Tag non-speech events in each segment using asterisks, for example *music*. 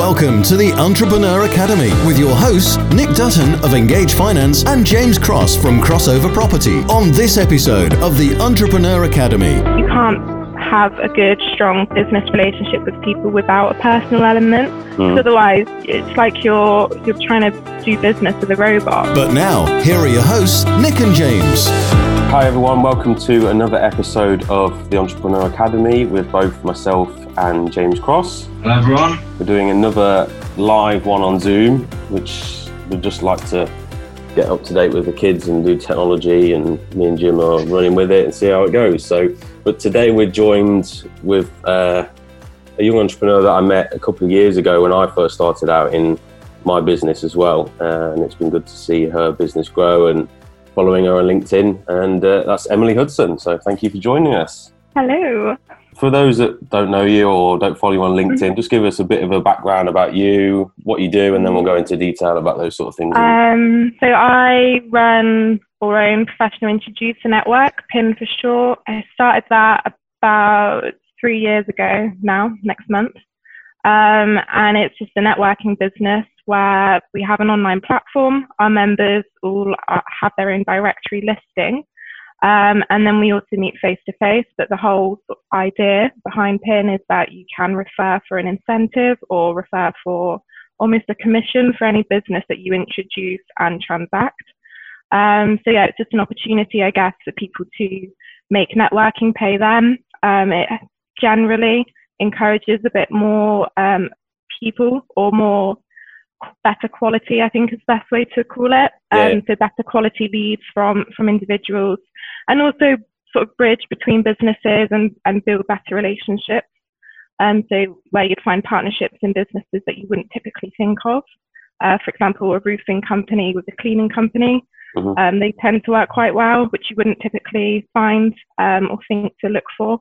Welcome to the Entrepreneur Academy with your hosts, Nick Dutton of Engage Finance and James Cross from Crossover Property. On this episode of the Entrepreneur Academy, you can't have a good, strong business relationship with people without a personal element. Mm. Otherwise, it's like you're you're trying to do business with a robot. But now, here are your hosts, Nick and James. Hi everyone, welcome to another episode of the Entrepreneur Academy with both myself and James Cross. Hello everyone. We're doing another live one on Zoom, which we'd just like to get up to date with the kids and do technology and me and Jim are running with it and see how it goes. So, but today we're joined with uh, a young entrepreneur that I met a couple of years ago when I first started out in my business as well. Uh, and it's been good to see her business grow and following her on LinkedIn, and uh, that's Emily Hudson. So thank you for joining us. Hello. For those that don't know you or don't follow you on LinkedIn, mm-hmm. just give us a bit of a background about you, what you do, and then we'll go into detail about those sort of things. Um, so I run our own professional introducer network, PIN for short. I started that about three years ago now, next month. Um, and it's just a networking business where we have an online platform. Our members all have their own directory listing. Um, and then we also meet face to face. But the whole idea behind PIN is that you can refer for an incentive or refer for almost a commission for any business that you introduce and transact. Um, so yeah, it's just an opportunity, I guess, for people to make networking pay them. Um, it generally encourages a bit more um, people or more better quality, I think is the best way to call it. Yeah. Um, so better quality leads from from individuals, and also sort of bridge between businesses and and build better relationships. Um, so where you'd find partnerships in businesses that you wouldn't typically think of. Uh, for example, a roofing company with a cleaning company. Mm-hmm. Um, they tend to work quite well, which you wouldn't typically find um, or think to look for.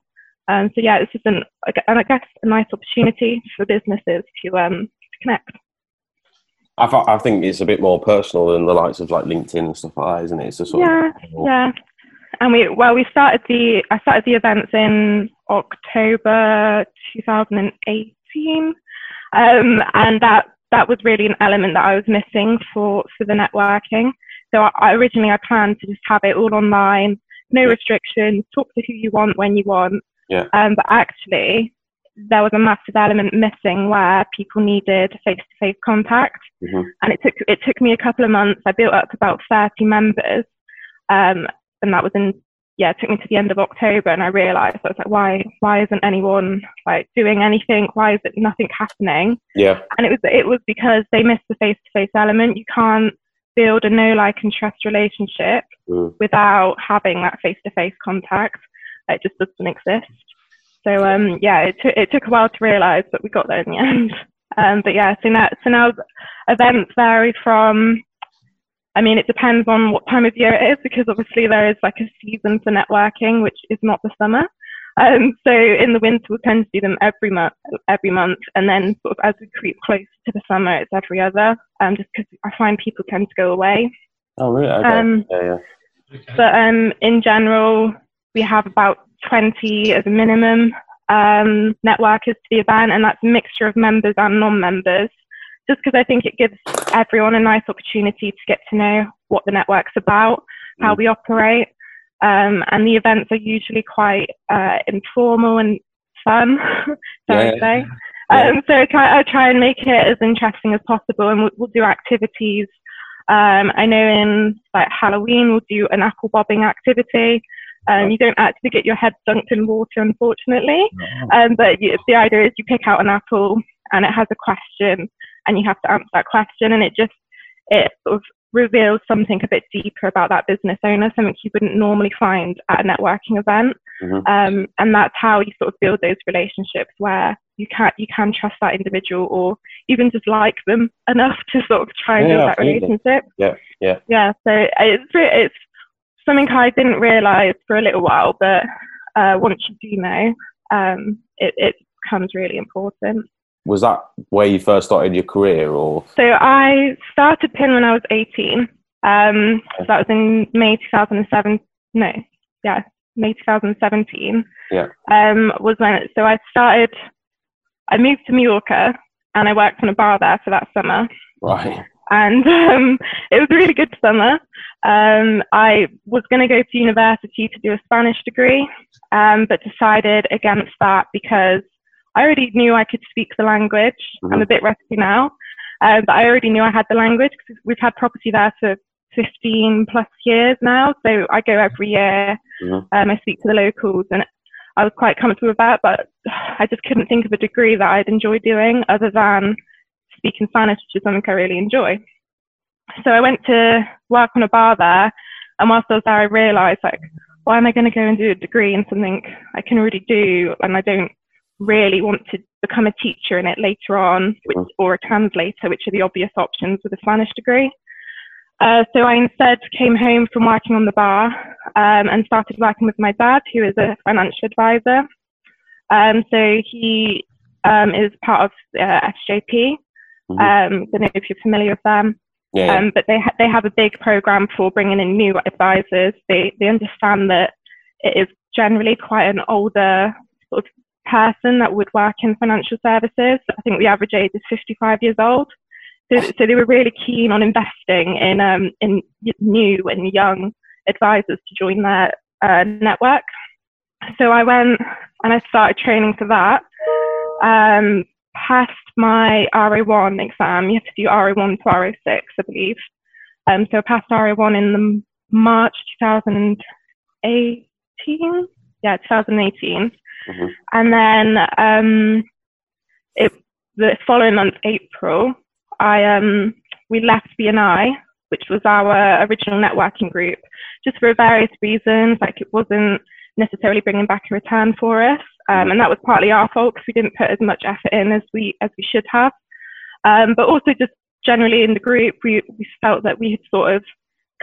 Um, so yeah, it's just an, I guess, a nice opportunity for businesses to, um, to connect. I, th- I think it's a bit more personal than the likes of like LinkedIn and stuff like that, isn't it? It's a sort yeah, of yeah. And we well, we started the I started the events in October 2018, um, and that that was really an element that I was missing for for the networking. So I, I originally I planned to just have it all online, no restrictions, talk to who you want when you want. Yeah. Um, but actually, there was a massive element missing where people needed face-to-face contact, mm-hmm. and it took it took me a couple of months. I built up about 30 members, um, and that was in yeah, it took me to the end of October, and I realised I was like, why why isn't anyone like doing anything? Why is it nothing happening? Yeah, and it was it was because they missed the face-to-face element. You can't build a know like and trust relationship mm. without having that face-to-face contact. It just doesn't exist. So um, yeah, it, t- it took a while to realise, but we got there in the *laughs* end. Um, but yeah, so now, so now events vary from. I mean, it depends on what time of year it is because obviously there is like a season for networking, which is not the summer. Um, so in the winter, we tend to do them every month, every month, and then sort of as we creep closer to the summer, it's every other. Um, just because I find people tend to go away. Oh really? Okay. Um, yeah, yeah. But um, in general, we have about 20 as a minimum um, networkers to the event, and that's a mixture of members and non-members. Just because I think it gives everyone a nice opportunity to get to know what the network's about, how we operate, um, and the events are usually quite uh, informal and fun, *laughs* so yeah. I say. Yeah. Um, so I try, I try, and make it as interesting as possible, and we'll, we'll do activities. Um, I know in like Halloween we'll do an apple bobbing activity, um, you don't actually get your head dunked in water, unfortunately. Um, but you, the idea is you pick out an apple and it has a question, and you have to answer that question, and it just it sort of reveals something a bit deeper about that business owner, something you wouldn't normally find at a networking event. Mm-hmm. Um, and that's how you sort of build those relationships where you can you can trust that individual or even just like them *laughs* enough to sort of try and yeah, build that relationship. Yeah, yeah, yeah. So it's it's something I didn't realise for a little while, but uh, once you do know, um, it, it becomes really important. Was that where you first started your career, or? So I started PIN when I was 18. Um, so that was in May 2007. No, yeah, May 2017. Yeah. Um, was when so I started. I moved to Mallorca and I worked in a bar there for that summer. Right. And um, *laughs* it was a really good summer. Um, I was going to go to university to do a Spanish degree, um, but decided against that because I already knew I could speak the language. Mhm. I'm a bit rusty now, uh, but I already knew I had the language because we've had property there for 15 plus years now. So I go every year. Mhm. Um, I speak to the locals, and I was quite comfortable with that. But I just couldn't think of a degree that I'd enjoy doing other than speaking Spanish, which is something I really enjoy. So I went to work on a bar there, and whilst I was there, I realised like, why am I going to go and do a degree in something I can already do, and I don't really want to become a teacher in it later on, which, or a translator, which are the obvious options with a Spanish degree. Uh, so I instead came home from working on the bar um, and started working with my dad, who is a financial advisor. Um, so he um, is part of uh, SJP. Mhm. Um, I don't know if you're familiar with them. Yeah. Um, but they ha- they have a big program for bringing in new advisors. They they understand that it is generally quite an older sort of person that would work in financial services. I think the average age is 55 years old. So, so they were really keen on investing in um, in new and young advisors to join their uh, network. So I went and I started training for that. Um, passed my RO1 exam. You have to do RO1 to RO6, I believe. Um, so I passed RO1 in the March 2018. Yeah, 2018. Mhm. And then um, it, the following month, April, I um, we left BNI, which was our original networking group, just for various reasons. Like it wasn't necessarily bringing back a return for us, um, and that was partly our fault because we didn't put as much effort in as we as we should have. Um, but also just generally in the group, we we felt that we had sort of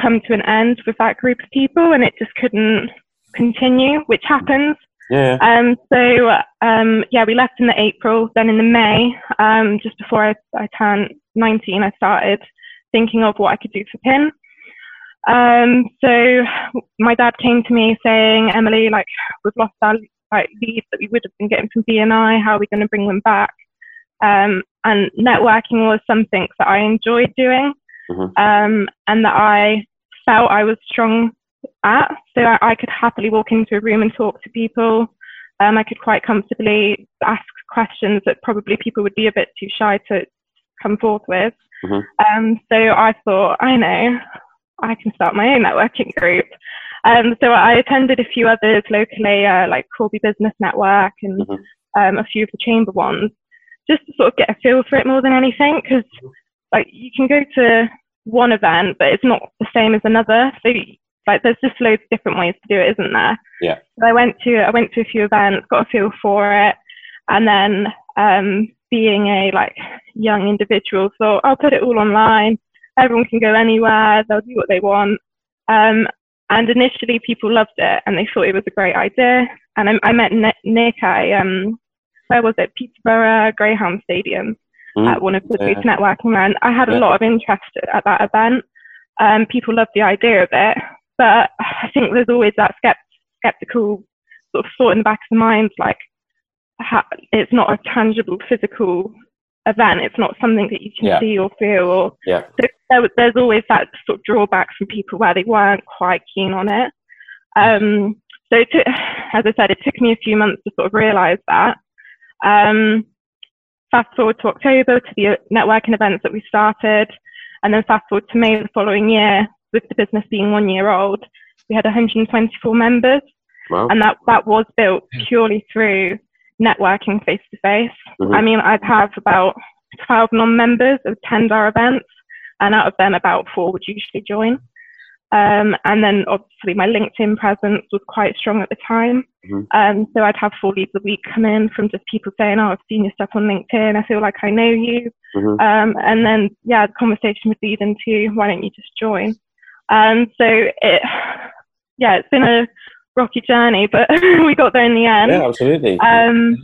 come to an end with that group of people, and it just couldn't continue, which happens. Yeah. Um, so um, yeah, we left in the April. Then in the May, um, just before I, I turned 19, I started thinking of what I could do for PIN. Um, so my dad came to me saying, Emily, like we've lost our like leads that we would have been getting from BNI. How are we going to bring them back? Um, and networking was something that I enjoyed doing, Mhm. um, and that I felt I was strong at. So I, I could happily walk into a room and talk to people. Um, I could quite comfortably ask questions that probably people would be a bit too shy to come forth with. Mhm. Um, so I thought, I know, I can start my own networking group. Um, so I attended a few others locally, uh, like Corby Business Network and Mhm. um, a few of the chamber ones, just to sort of get a feel for it more than anything. Because like you can go to one event, but it's not the same as another. So like there's just loads of different ways to do it, isn't there? Yeah. So I went to I went to a few events, got a feel for it, and then um, being a like young individual, thought I'll put it all online. Everyone can go anywhere. They'll do what they want. Um, and initially, people loved it and they thought it was a great idea. And I, I met Ni- Nick at um, where was it? Peterborough Greyhound Stadium Mm. at one of the Yeah. networking events. I had a lot of interest at that event. Um, people loved the idea of it, but I think there's always that skept- skeptical sort of thought in the back of the mind, like ha- it's not a tangible physical event. It's not something that you can Yeah. see or feel. Or Yeah. so there, there's always that sort of drawback from people where they weren't quite keen on it. Um, so it took, as I said, it took me a few months to sort of realise that. Um, fast forward to October to the networking events that we started, and then fast forward to May the following year, with the business being one year old, we had 124 members, Wow. and that that was built purely through networking face to face. I mean, I'd have about 12 non-members attend our events, and out of them, about four would usually join. Um, and then obviously my LinkedIn presence was quite strong at the time. Mhm. Um, so I'd have four leads a week come in from just people saying, "Oh, I've seen your stuff on LinkedIn. I feel like I know you." Mhm. Um, and then yeah, the conversation would lead into, "Why don't you just join?" Um, so it, yeah, it's been a rocky journey, but *laughs* we got there in the end. yeah, absolutely. Um,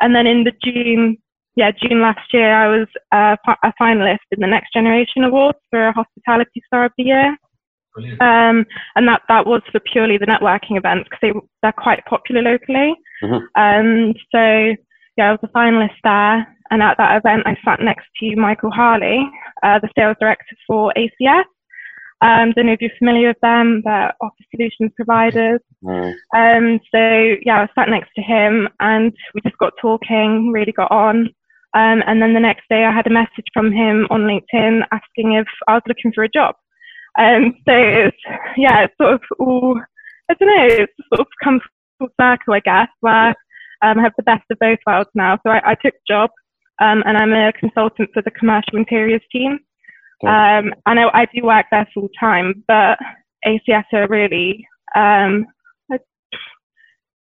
and then in the June, yeah, June last year, I was uh, a finalist in the Next Generation Awards for a Hospitality Star of the Year. Brilliant. Um, and that, that was for purely the networking events because they, they're quite popular locally. Mhm. Um, so yeah, I was a finalist there. And at that event, I sat next to Michael Harley, uh, the sales director for ACS. Um, don't know if you're familiar with them, they're office solutions providers. Mm. Um, so yeah, I was sat next to him and we just got talking, really got on. Um, and then the next day I had a message from him on LinkedIn asking if I was looking for a job. Um, so it's, yeah, it's sort of all, I don't know, it's sort of come full circle, I guess, where um, I have the best of both worlds now. So I, I took the job um, and I'm a consultant for the commercial interiors team. Um, I know I do work there full time, but ACS are really um,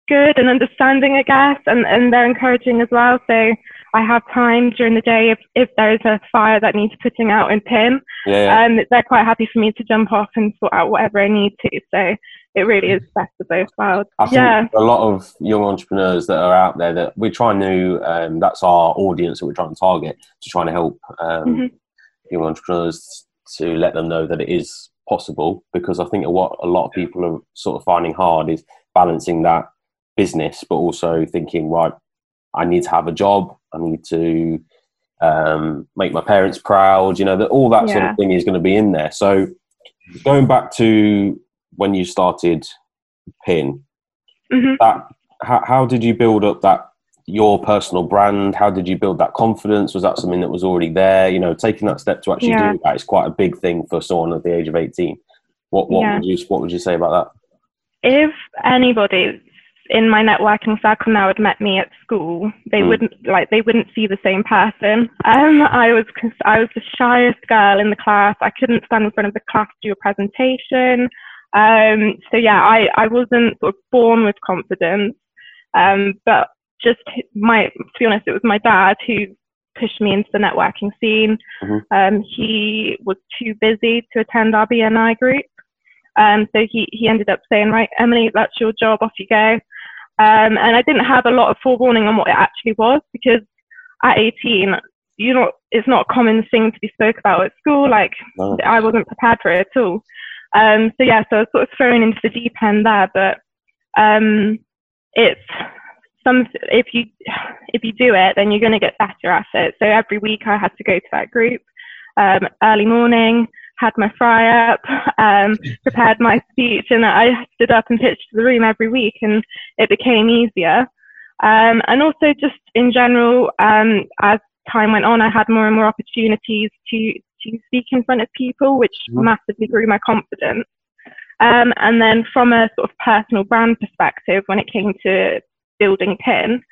good and understanding, I guess, and, and they're encouraging as well. So I have time during the day if, if there is a fire that needs putting out in PIN. Yeah, yeah. Um, they're quite happy for me to jump off and sort out whatever I need to. So it really is best of both worlds. I think Yeah. a lot of young entrepreneurs that are out there that we're trying to, um, that's our audience that we're trying to target to try and help um, Mhm. Young entrepreneurs to let them know that it is possible. Because I think what a lot of people are sort of finding hard is balancing that business, but also thinking, right, I need to have a job, I need to um, make my parents proud, you know, that all that sort of thing is going to be in there. So going back to when you started PIN, Mhm. that how, how did you build up that your personal brand how did you build that confidence was that something that was already there you know taking that step to actually Yeah. do that is quite a big thing for someone at the age of 18 what what Yeah. would you what would you say about that? if anybody in my networking circle now had met me at school, they Mm. wouldn't like they wouldn't see the same person. Um, I was I was the shyest girl in the class. I couldn't stand in front of the class to do a presentation. Um, so yeah, I I wasn't sort of born with confidence. Um, but just my to be honest, it was my dad who pushed me into the networking scene. Mhm. Um, he was too busy to attend our BNI group. Um, so he, he ended up saying, right, Emily, that's your job, off you go. Um, and I didn't have a lot of forewarning on what it actually was because at 18, you know, it's not a common thing to be spoke about at school. Like no. I wasn't prepared for it at all. Um, so yeah, so I was sort of thrown into the deep end there, but um, it's some if you if you do it, then you're going to get better at it. So every week I had to go to that group um, early morning, had my fry up, *laughs* um, prepared my speech, and I stood up and pitched to the room every week, and it became easier. Um, and also just in general, um, as time went on, I had more and more opportunities to to speak in front of people, which Mhm. massively grew my confidence. Um, and then from a sort of personal brand perspective, when it came to building PIN,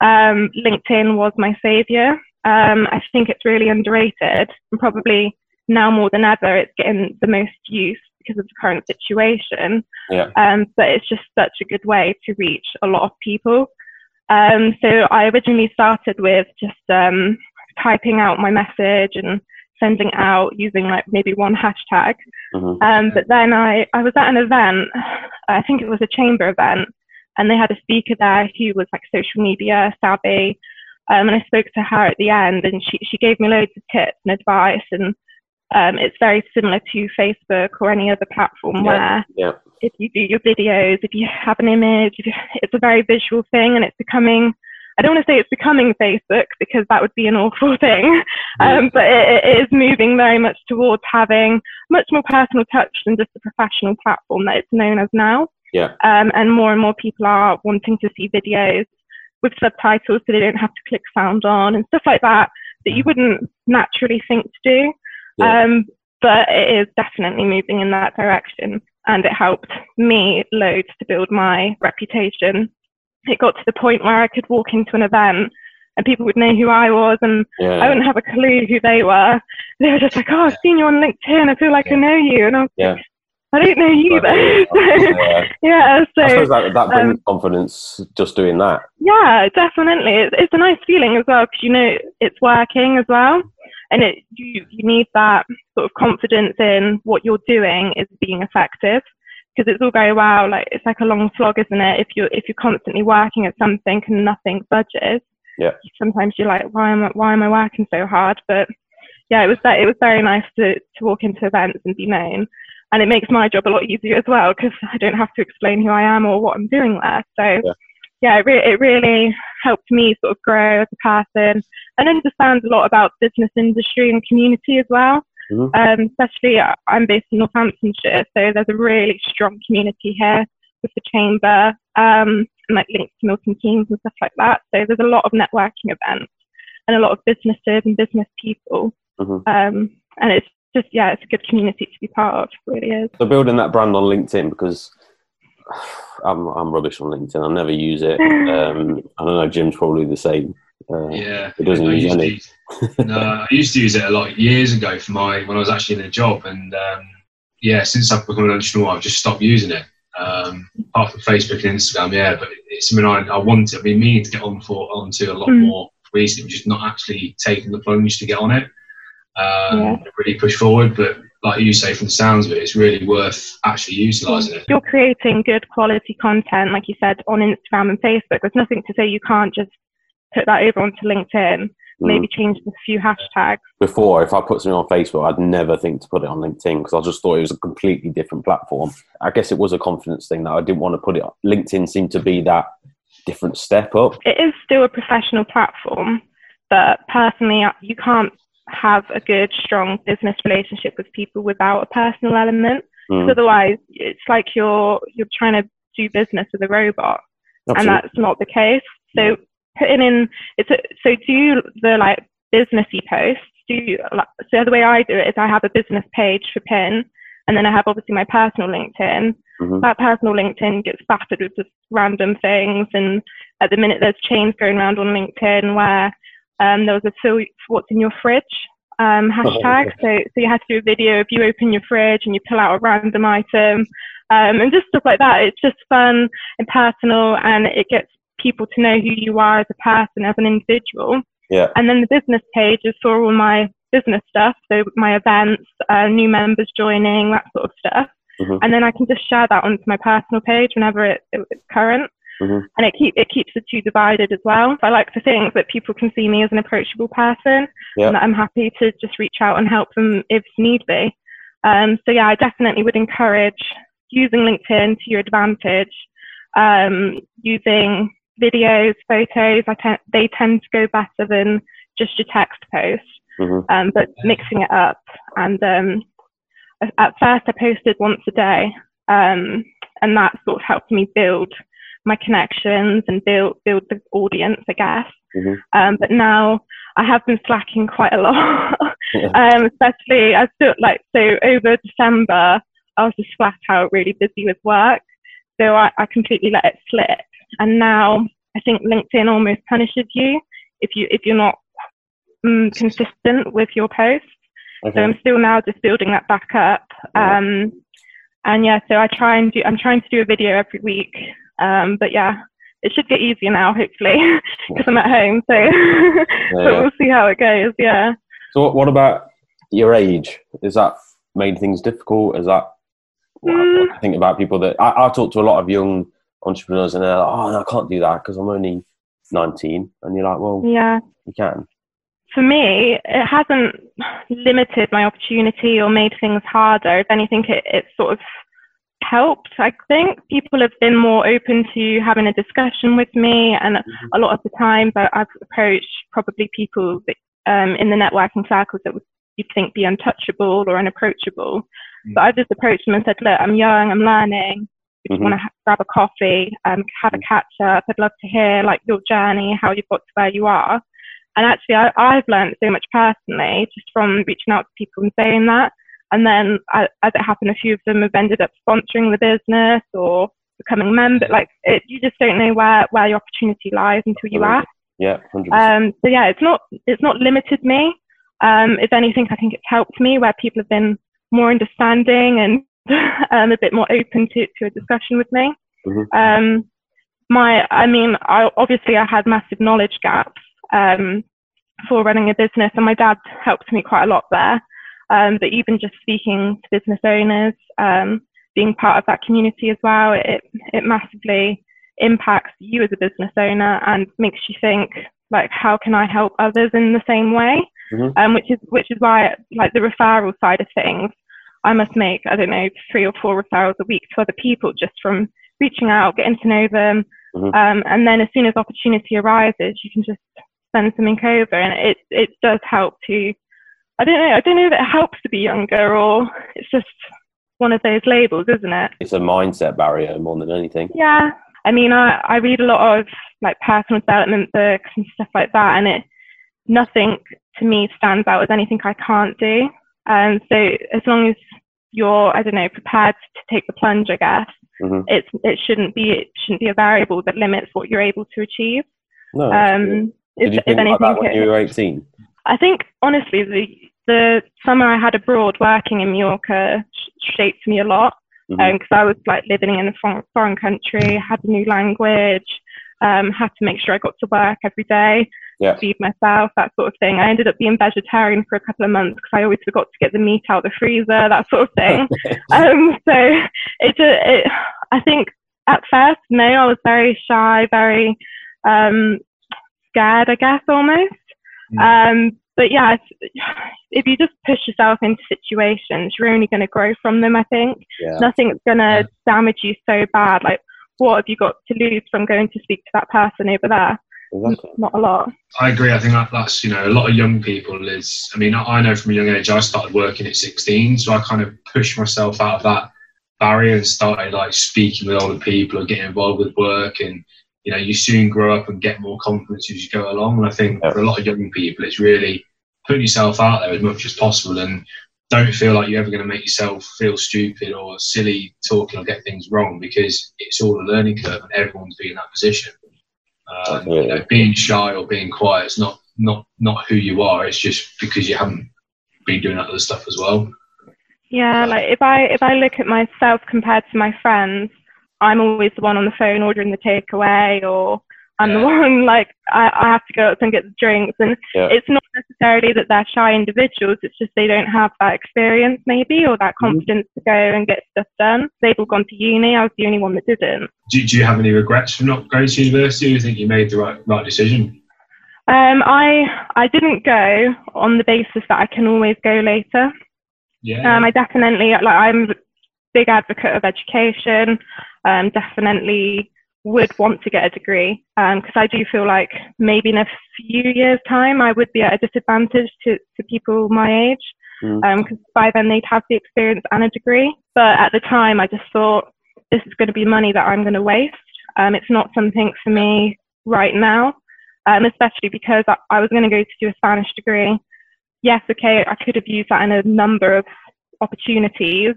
um, LinkedIn was my savior. Um, I think it's really underrated and probably now more than ever, it's getting the most use because of the current situation. Yeah. Um, but it's just such a good way to reach a lot of people. Um, so I originally started with just um, typing out my message and sending out using like maybe one hashtag. Mhm. Um, but then I, I was at an event, I think it was a chamber event, and they had a speaker there who was like social media savvy. Um, and I spoke to her at the end, and she, she gave me loads of tips and advice. And um, it's very similar to Facebook or any other platform Yeah. where yeah if you do your videos, if you have an image, if you, it's a very visual thing, and it's becoming. I don't want to say it's becoming Facebook because that would be an awful thing, um, but it, it is moving very much towards having much more personal touch than just a professional platform that it's known as now. Yeah. Um, and more and more people are wanting to see videos with subtitles so they don't have to click sound on and stuff like that that you wouldn't naturally think to do. Yeah. Um, but it is definitely moving in that direction and it helped me loads to build my reputation. It got to the point where I could walk into an event and people would know who I was and yeah I wouldn't have a clue who they were. They were just like, oh, I've seen you on LinkedIn. I feel like I know you. And I was Yeah. like, I don't know you though. yeah. *laughs* yeah, I suppose so that, that brings um, confidence just doing that yeah, definitely. It's, it's a nice feeling as well because you know it's working as well. And it, you, you need that sort of confidence in what you're doing is being effective because it's all very well. Like it's like a long slog, isn't it? If you're if you're constantly working at something and nothing budges, Yeah. Sometimes you're like, why am I why am I working so hard? But yeah, it was that it was very nice to to walk into events and be known, and it makes my job a lot easier as well because I don't have to explain who I am or what I'm doing there. So Yeah. yeah, it, re- it really helped me sort of grow as a person and understand a lot about business industry and community as well. Mm-hmm. Um, especially, uh, I'm based in Northamptonshire, so there's a really strong community here with the chamber um, and like links to Milton Keynes and stuff like that. So there's a lot of networking events and a lot of businesses and business people. Mm-hmm. Um, and it's just yeah, it's a good community to be part of. Really is. So building that brand on LinkedIn because I'm I'm rubbish on LinkedIn. I never use it. *laughs* Um, I don't know. Jim's probably the same. Uh, yeah, it doesn't use any. Use, no, I used to use it a lot years ago for my when I was actually in a job, and um, yeah, since I've become an entrepreneur, I've just stopped using it. Um, apart from Facebook and Instagram, yeah, but it's something I, I wanted. I've been meaning to get on for onto a lot mm. more recently, just not actually taking the plunge to get on it. Um, yeah. Really push forward, but like you say, from the sounds of it, it's really worth actually utilising it. You're creating good quality content, like you said, on Instagram and Facebook. There's nothing to say you can't just put that over onto LinkedIn. Maybe mm. change a few hashtags. Before, if I put something on Facebook, I'd never think to put it on LinkedIn because I just thought it was a completely different platform. I guess it was a confidence thing that I didn't want to put it. On. LinkedIn seemed to be that different step up. It is still a professional platform, but personally, you can't have a good, strong business relationship with people without a personal element. Mm. Otherwise, it's like you're you're trying to do business with a robot, Absolutely. and that's not the case. So putting in it's a, so do the like businessy posts. Do you, so the way I do it is I have a business page for PIN, and then I have obviously my personal LinkedIn. Mm-hmm. That personal LinkedIn gets battered with just random things, and at the minute there's chains going around on LinkedIn where um, there was a fill what's in your fridge um, hashtag. Oh, okay. So, so you had to do a video if you open your fridge and you pull out a random item um, and just stuff like that. It's just fun and personal and it gets people to know who you are as a person, as an individual. Yeah. And then the business page is for all my business stuff, so my events, uh, new members joining, that sort of stuff. Mm-hmm. And then I can just share that onto my personal page whenever it, it's current. Mm-hmm. And it keep it keeps the two divided as well. I like to think that people can see me as an approachable person, yep. and that I'm happy to just reach out and help them if need be. Um, so yeah, I definitely would encourage using LinkedIn to your advantage. Um, using videos, photos, I te- they tend to go better than just your text post. Mm-hmm. Um, but mixing it up, and um, at first I posted once a day, um, and that sort of helped me build my connections and build build the audience, I guess. Mm-hmm. Um, but now I have been slacking quite a lot, *laughs* um, especially I feel like so over December I was just flat out really busy with work, so I, I completely let it slip. And now I think LinkedIn almost punishes you if you if you're not um, consistent with your posts. Okay. So I'm still now just building that back up. Um, and yeah, so I try and do. I'm trying to do a video every week. Um, but yeah, it should get easier now, hopefully, *laughs* because I'm at home. So, *laughs* yeah, but we'll see how it goes. Yeah. So, what about your age? Is that made things difficult? Is that mm. I think about people that I, I, talk to a lot of young entrepreneurs, and they're like, "Oh, no, I can't do that because I'm only 19," and you're like, "Well, yeah, you can." For me, it hasn't limited my opportunity or made things harder. If anything, it, it sort of helped. I think people have been more open to having a discussion with me, and mm-hmm. a lot of the times I, have approached probably people that, um, in the networking circles that would you'd think be untouchable or unapproachable. Mm-hmm. But I just approached them and said, "Look, I'm young, I'm learning. If mm-hmm. you want to ha- grab a coffee, um, have a mm. catch up, I'd love to hear like your journey, how you've got to where you are." And actually, I, I've learned so much personally just from reaching out to people and saying that. And then, as it happened, a few of them have ended up sponsoring the business or becoming members. Like, it, you just don't know where, where your opportunity lies until you ask. Yeah, 100%. Um, so yeah, it's not it's not limited me. Um, if anything, I think it's helped me where people have been more understanding and *laughs* um, a bit more open to, to a discussion with me. Mm-hmm. Um, my, I mean, I, obviously I had massive knowledge gaps um, for running a business, and my dad helped me quite a lot there. Um, but even just speaking to business owners, um, being part of that community as well, it, it massively impacts you as a business owner and makes you think like how can I help others in the same way, mm-hmm. um, which is which is why like the referral side of things, I must make I don't know three or four referrals a week to other people just from reaching out, getting to know them, Mm-hmm. Um, and then as soon as opportunity arises, you can just send something over, and it it does help to. I don't know. I don't know if it helps to be younger, or it's just one of those labels, isn't it? It's a mindset barrier more than anything. Yeah, I mean, I I read a lot of like personal development books and stuff like that, and it nothing to me stands out as anything I can't do. And so as long as you're, I don't know, prepared to take the plunge, I guess, mm-hmm. it's it shouldn't be it shouldn't be a variable that limits what you're able to achieve. No. Um, Did if, you think anything, about that when you were 18? I think honestly, the the summer I had abroad working in Mallorca shaped me a lot because mm-hmm. um, I was like living in a foreign, foreign country, had a new language, um, had to make sure I got to work every day yeah. feed myself, that sort of thing. I ended up being vegetarian for a couple of months because I always forgot to get the meat out of the freezer, that sort of thing. *laughs* um, so it, it, I think at first, no, I was very shy, very um, scared, I guess, almost. Mm. But yeah, *sighs* if you just push yourself into situations, you're only going to grow from them. I think yeah. nothing's going to yeah. damage you so bad. Like, what have you got to lose from going to speak to that person over there? Exactly. Not a lot. I agree. I think that, that's you know a lot of young people is. I mean, I know from a young age I started working at 16, so I kind of pushed myself out of that barrier and started like speaking with older people or getting involved with work and you know you soon grow up and get more confidence as you go along and i think yeah. for a lot of young people it's really putting yourself out there as much as possible and don't feel like you're ever going to make yourself feel stupid or silly talking or get things wrong because it's all a learning curve and everyone's been in that position um, you know, being shy or being quiet is not not not who you are. It's just because you haven't been doing that other stuff as well. Yeah, like if I if I look at myself compared to my friends, I'm always the one on the phone ordering the takeaway, or I'm yeah. the one *laughs* like I, I have to go up and get the drinks, and yeah. it's not necessarily that they're shy individuals. It's just they don't have that experience maybe or that mm-hmm. confidence mm-hmm. to go and get stuff done. They've all gone to uni. I was the only one that didn't. Do, do you have any regrets for not going to university? Do you think you made the right right decision? Um, I I didn't go on the basis that I can always go later. Yeah. Um, I definitely like I'm a big advocate of education. Um, definitely would want to get a degree because um, I do feel like maybe in a few years' time I would be at a disadvantage to, to people my age because mm. um, by then they'd have the experience and a degree. But at the time, I just thought this is going to be money that I'm going to waste. Um, it's not something for me right now, um, especially because I, I was going to go to do a Spanish degree. Yes, okay, I could have used that in a number of opportunities,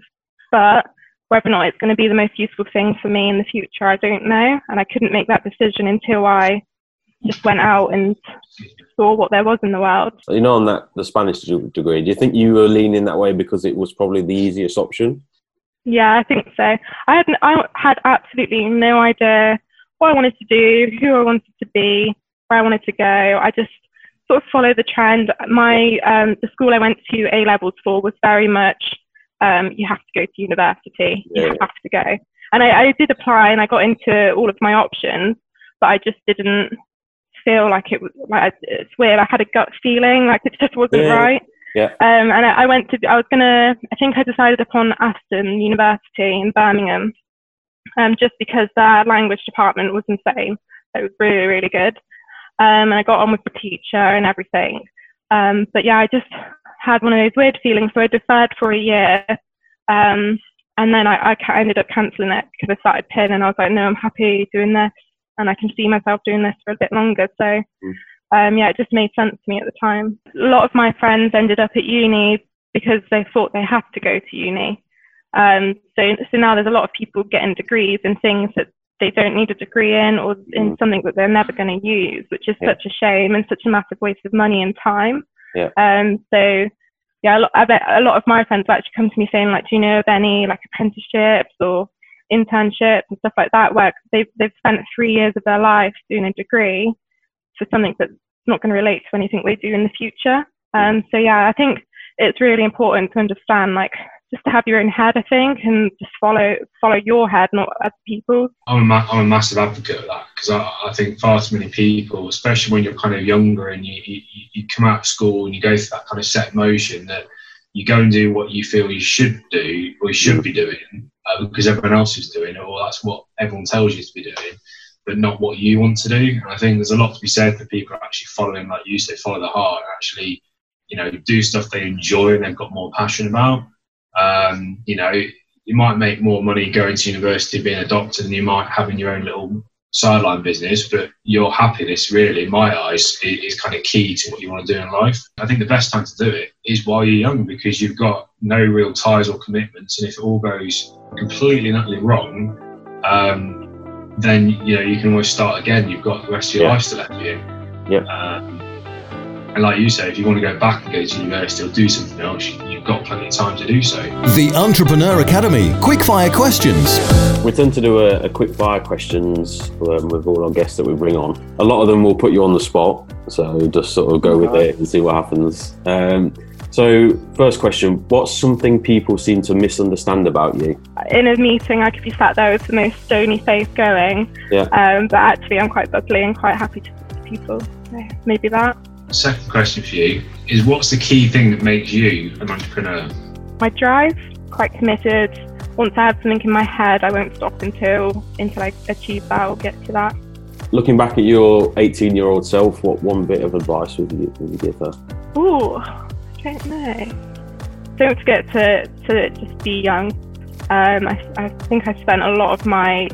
but whether or not it's going to be the most useful thing for me in the future, I don't know. And I couldn't make that decision until I just went out and saw what there was in the world. You know, on that the Spanish degree, do you think you were leaning that way because it was probably the easiest option? Yeah, I think so. I had I had absolutely no idea what I wanted to do, who I wanted to be, where I wanted to go. I just sort of followed the trend. My um, the school I went to A levels for was very much um, you have to go to university, yeah. you have to go. And I, I did apply and I got into all of my options, but I just didn't feel like it was like it's weird. I had a gut feeling like *laughs* it just wasn't yeah. right. Yeah. Um, and I, I, went to, I was gonna, I think I decided upon Aston University in Birmingham, um, just because their language department was insane. It was really, really good. Um, and I got on with the teacher and everything. Um, but yeah, I just, had one of those weird feelings, so I deferred for a year. Um, and then I, I, ended up cancelling it because I started PIN and I was like, no, I'm happy doing this and I can see myself doing this for a bit longer. So, mm. um, yeah, it just made sense to me at the time. A lot of my friends ended up at uni because they thought they had to go to uni. Um, so, so now there's a lot of people getting degrees in things that they don't need a degree in or in mm. something that they're never going to use, which is yeah. such a shame and such a massive waste of money and time. Yeah. Um, so yeah, a lot, I bet a lot of my friends actually come to me saying like, do you know of any like apprenticeships or internships and stuff like that where they've they've spent three years of their life doing a degree for something that's not going to relate to anything they do in the future. Um, so yeah, I think it's really important to understand like just to have your own head, I think, and just follow follow your head, not other people's. I'm a, ma- I'm a massive advocate of that because I, I think far too many people, especially when you're kind of younger and you, you, you come out of school and you go through that kind of set motion that you go and do what you feel you should do or you should be doing uh, because everyone else is doing it or that's what everyone tells you to be doing. but not what you want to do. And I think there's a lot to be said for people actually following, like you say, follow the heart, actually, you know, do stuff they enjoy and they've got more passion about. Um, you know, you might make more money going to university being a doctor than you might having your own little sideline business, but your happiness, really, in my eyes, is, kind of key to what you want to do in life. I think the best time to do it is while you're young because you've got no real ties or commitments, and if it all goes completely and utterly wrong, um, then you know you can always start again. You've got the rest of your Yeah. life still ahead of you. Yeah. Um, and like you say, if you want to go back and go to university or do something else, you've got plenty of time to do so. The Entrepreneur Academy Quickfire Questions. We tend to do a, a quick fire questions um, with all our guests that we bring on. A lot of them will put you on the spot, so just sort of go with it and see what happens. Um, so, first question: What's something people seem to misunderstand about you? In a meeting, I could be sat there with the most stony face going, Yeah. um, but actually, I'm quite bubbly and quite happy to talk to people. So maybe that. Second question for you is what's the key thing that makes you an entrepreneur? My drive, quite committed. Once I have something in my head, I won't stop until until I achieve that or get to that. Looking back at your 18-year-old self, what one bit of advice would you, would you give her? Ooh, I don't know. Don't forget to, to just be young. Um, I, I think I spent a lot of my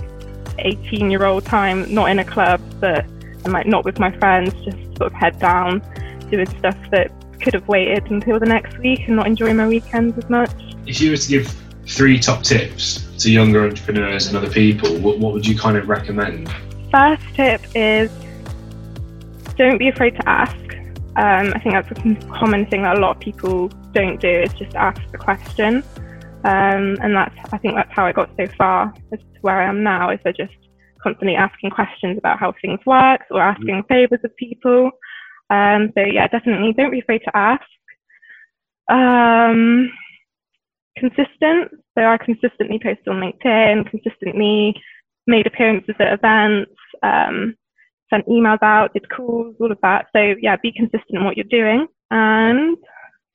18 year old time not in a club, but and like not with my friends, just sort of head down, doing stuff that could have waited until the next week and not enjoying my weekends as much. If you were to give three top tips to younger entrepreneurs and other people, what, what would you kind of recommend? First tip is don't be afraid to ask. Um, I think that's a common thing that a lot of people don't do is just ask the question. Um, and that's I think that's how I got so far as to where I am now is I just constantly asking questions about how things work or asking favors of people. Um, so yeah, definitely don't be afraid to ask. Um, consistent. So I consistently post on LinkedIn, consistently made appearances at events, um, sent emails out, did calls, all of that. So yeah, be consistent in what you're doing and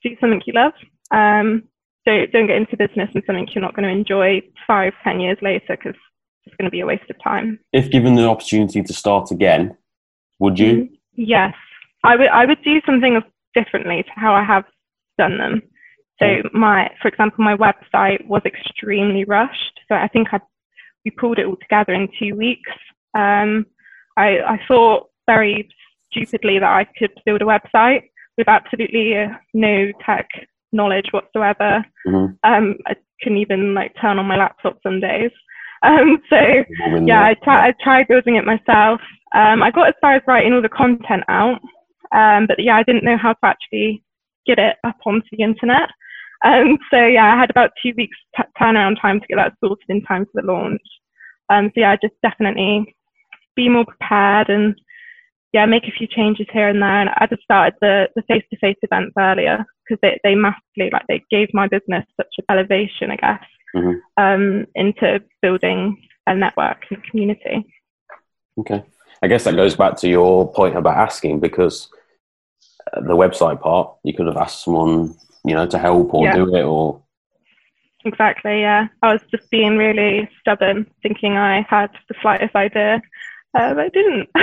do something you love. Um, don't don't get into business and something you're not going to enjoy five, ten years later because it's going to be a waste of time. If given the opportunity to start again, would you? Yes, I would. I would do something differently to how I have done them. So my, for example, my website was extremely rushed. So I think I we pulled it all together in two weeks. Um, I, I thought very stupidly that I could build a website with absolutely uh, no tech knowledge whatsoever. Mhm. Um, I couldn't even like turn on my laptop some days. Um, *laughs* so yeah, I, tri- I tried building it myself. Um, I got as far as writing all the content out, um, but yeah, I didn't know how to actually get it up onto the internet. Um, so yeah, I had about two weeks t- turnaround time to get that sorted in time for the launch. Um, so yeah, I just definitely be more prepared and yeah, make a few changes here and there. And I just started the the face to face events earlier because they they massively like they gave my business such an elevation, I guess, Mhm. um, into building a network and community. Okay. I guess that goes back to your point about asking because uh, the website part, you could have asked someone, you know, to help or Yeah. do it or Exactly, yeah. I was just being really stubborn, thinking I had the slightest idea, uh, but I didn't. *laughs*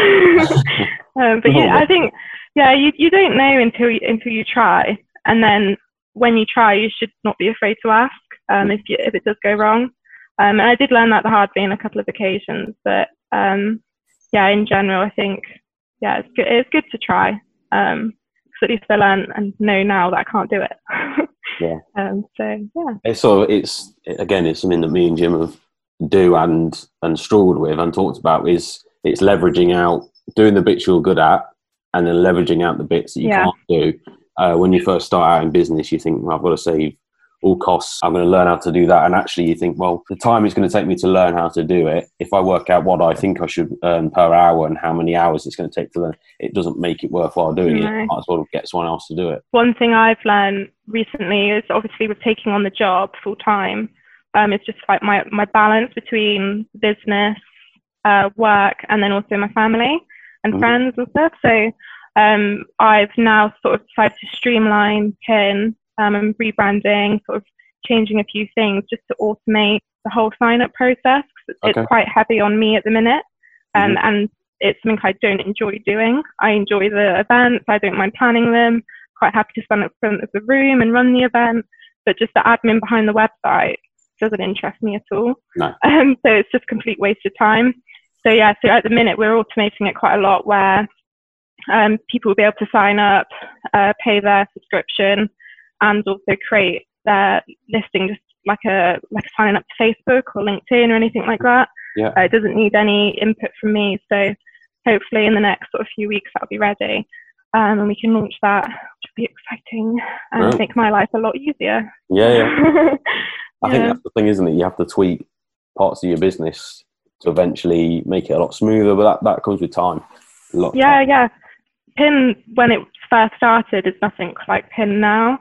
um, but you, I think, yeah, you, you don't know until you, until you try, and then when you try, you should not be afraid to ask um, if you, if it does go wrong. Um, and I did learn that the hard way on a couple of occasions, but um, yeah, in general, I think yeah, it's good. It's good to try. Um, 'cause at least I learn and know now that I can't do it. *laughs* Yeah. Um, so yeah. it's sort it's again it's something that me and Jim have do and and struggled with and talked about is it's leveraging out doing the bits you're good at and then leveraging out the bits that you Yeah. can't do. Uh, when you first start out in business, you think well, I've got to save all costs. I'm going to learn how to do that, and actually, you think well, the time it's going to take me to learn how to do it. If I work out what I think I should earn per hour and how many hours it's going to take to learn, it doesn't make it worthwhile doing it. No. Might as well get someone else to do it. one thing I've learned recently is obviously with taking on the job full time, um, it's just like my, my balance between business, uh, work, and then also my family and Mhm. friends and stuff. So um, I've now sort of decided to streamline PIN um, and rebranding, sort of changing a few things just to automate the whole sign up process 'cause it's, Okay. it's quite heavy on me at the minute. um, and it's something I don't enjoy doing. I enjoy the events. I don't mind planning them. Quite happy to stand up front of the room and run the event, but just the admin behind the website doesn't interest me at all. No. *laughs* Um, so it's just complete waste of time. So yeah, so at the minute we're automating it quite a lot where um, people will be able to sign up, uh, pay their subscription, and also create their listing just like a like signing up to Facebook or LinkedIn or anything like that. Yeah. Uh, it doesn't need any input from me. So hopefully in the next sort of few weeks that'll be ready. Um, and we can launch that, which will be exciting and Brilliant. make my life a lot easier. Yeah, yeah. *laughs* I think that's the thing, isn't it? You have to tweak parts of your business to eventually make it a lot smoother, but that, that comes with time. Yeah, time. yeah. PIN when it first started is nothing like PIN now.